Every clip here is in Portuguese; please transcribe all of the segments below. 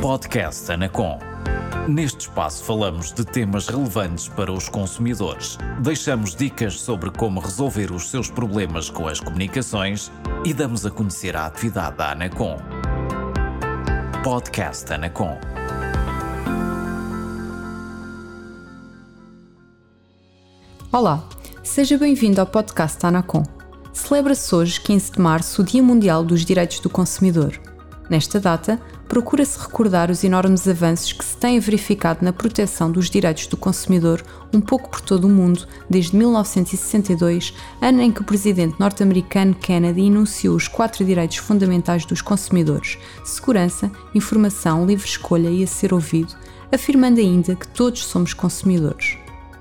Podcast Anacom. Neste espaço falamos de temas relevantes para os consumidores. Deixamos dicas sobre como resolver os seus problemas com as comunicações e damos a conhecer a atividade da Anacom. Podcast Anacom. Olá, seja bem-vindo ao podcast Anacom. Celebra-se hoje, 15 de março, o Dia Mundial dos Direitos do Consumidor. Nesta data, procura-se recordar os enormes avanços que se têm verificado na proteção dos direitos do consumidor um pouco por todo o mundo desde 1962, ano em que o presidente norte-americano Kennedy enunciou os quatro direitos fundamentais dos consumidores: segurança, informação, livre escolha e a ser ouvido, afirmando ainda que todos somos consumidores.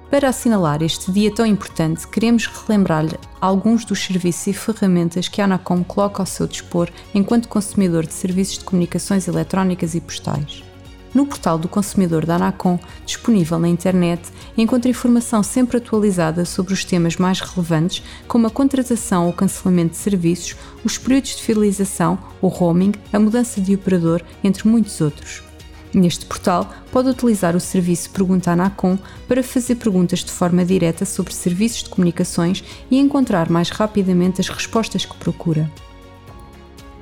Para assinalar este dia tão importante, queremos relembrar-lhe alguns dos serviços e ferramentas que a Anacom coloca ao seu dispor enquanto consumidor de serviços de comunicações eletrónicas e postais. No portal do consumidor da Anacom, disponível na internet, encontra informação sempre atualizada sobre os temas mais relevantes, como a contratação ou cancelamento de serviços, os períodos de fidelização, o roaming, a mudança de operador, entre muitos outros. Neste portal, pode utilizar o serviço Pergunta Anacom para fazer perguntas de forma direta sobre serviços de comunicações e encontrar mais rapidamente as respostas que procura.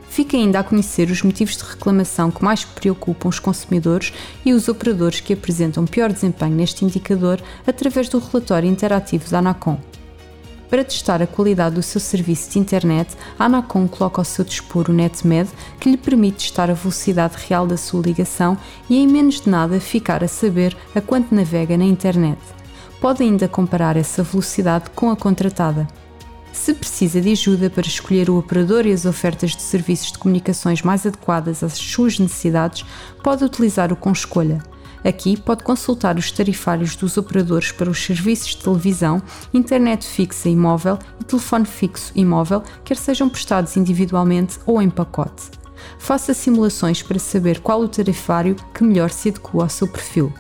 Fica ainda a conhecer os motivos de reclamação que mais preocupam os consumidores e os operadores que apresentam pior desempenho neste indicador através do relatório interativo da Anacom. Para testar a qualidade do seu serviço de internet, a Anacom coloca ao seu dispor o NetMed, que lhe permite testar a velocidade real da sua ligação e em menos de nada ficar a saber a quanto navega na internet. Pode ainda comparar essa velocidade com a contratada. Se precisa de ajuda para escolher o operador e as ofertas de serviços de comunicações mais adequadas às suas necessidades, pode utilizar o Com Escolha. Aqui pode consultar os tarifários dos operadores para os serviços de televisão, internet fixa e móvel e telefone fixo e móvel, quer sejam prestados individualmente ou em pacote. Faça simulações para saber qual o tarifário que melhor se adequa ao seu perfil.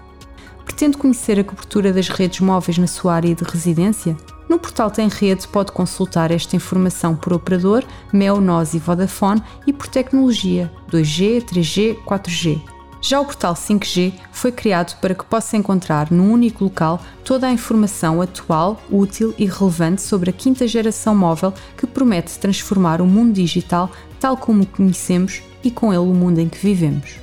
Pretende conhecer a cobertura das redes móveis na sua área de residência? No portal Tem Rede pode consultar esta informação por operador, Mel, NOS e Vodafone e por tecnologia 2G, 3G, 4G. Já o portal 5G foi criado para que possa encontrar num único local toda a informação atual, útil e relevante sobre a quinta geração móvel que promete transformar o mundo digital tal como o conhecemos e com ele o mundo em que vivemos.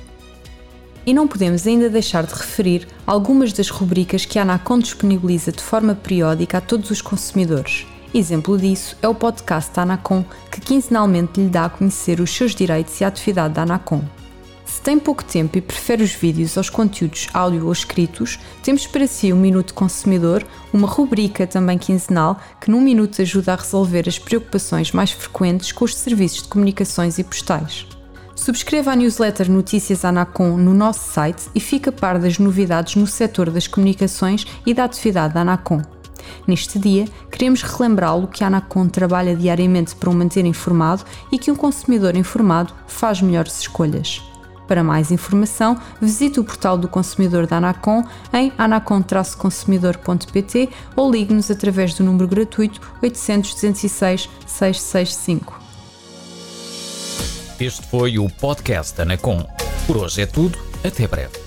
E não podemos ainda deixar de referir algumas das rubricas que a Anacom disponibiliza de forma periódica a todos os consumidores. Exemplo disso é o podcast da Anacom, que quinzenalmente lhe dá a conhecer os seus direitos e a atividade da Anacom. Se tem pouco tempo e prefere os vídeos aos conteúdos áudio ou escritos, temos para si o Minuto Consumidor, uma rubrica também quinzenal que num minuto ajuda a resolver as preocupações mais frequentes com os serviços de comunicações e postais. Subscreva a newsletter Notícias Anacom no nosso site e fique a par das novidades no setor das comunicações e da atividade da Anacom. Neste dia, queremos relembrá-lo que a Anacom trabalha diariamente para o manter informado e que um consumidor informado faz melhores escolhas. Para mais informação, visite o portal do consumidor da Anacom em anacom-consumidor.pt ou ligue-nos através do número gratuito 800 206 665. Este foi o podcast Anacom. Por hoje é tudo. Até breve.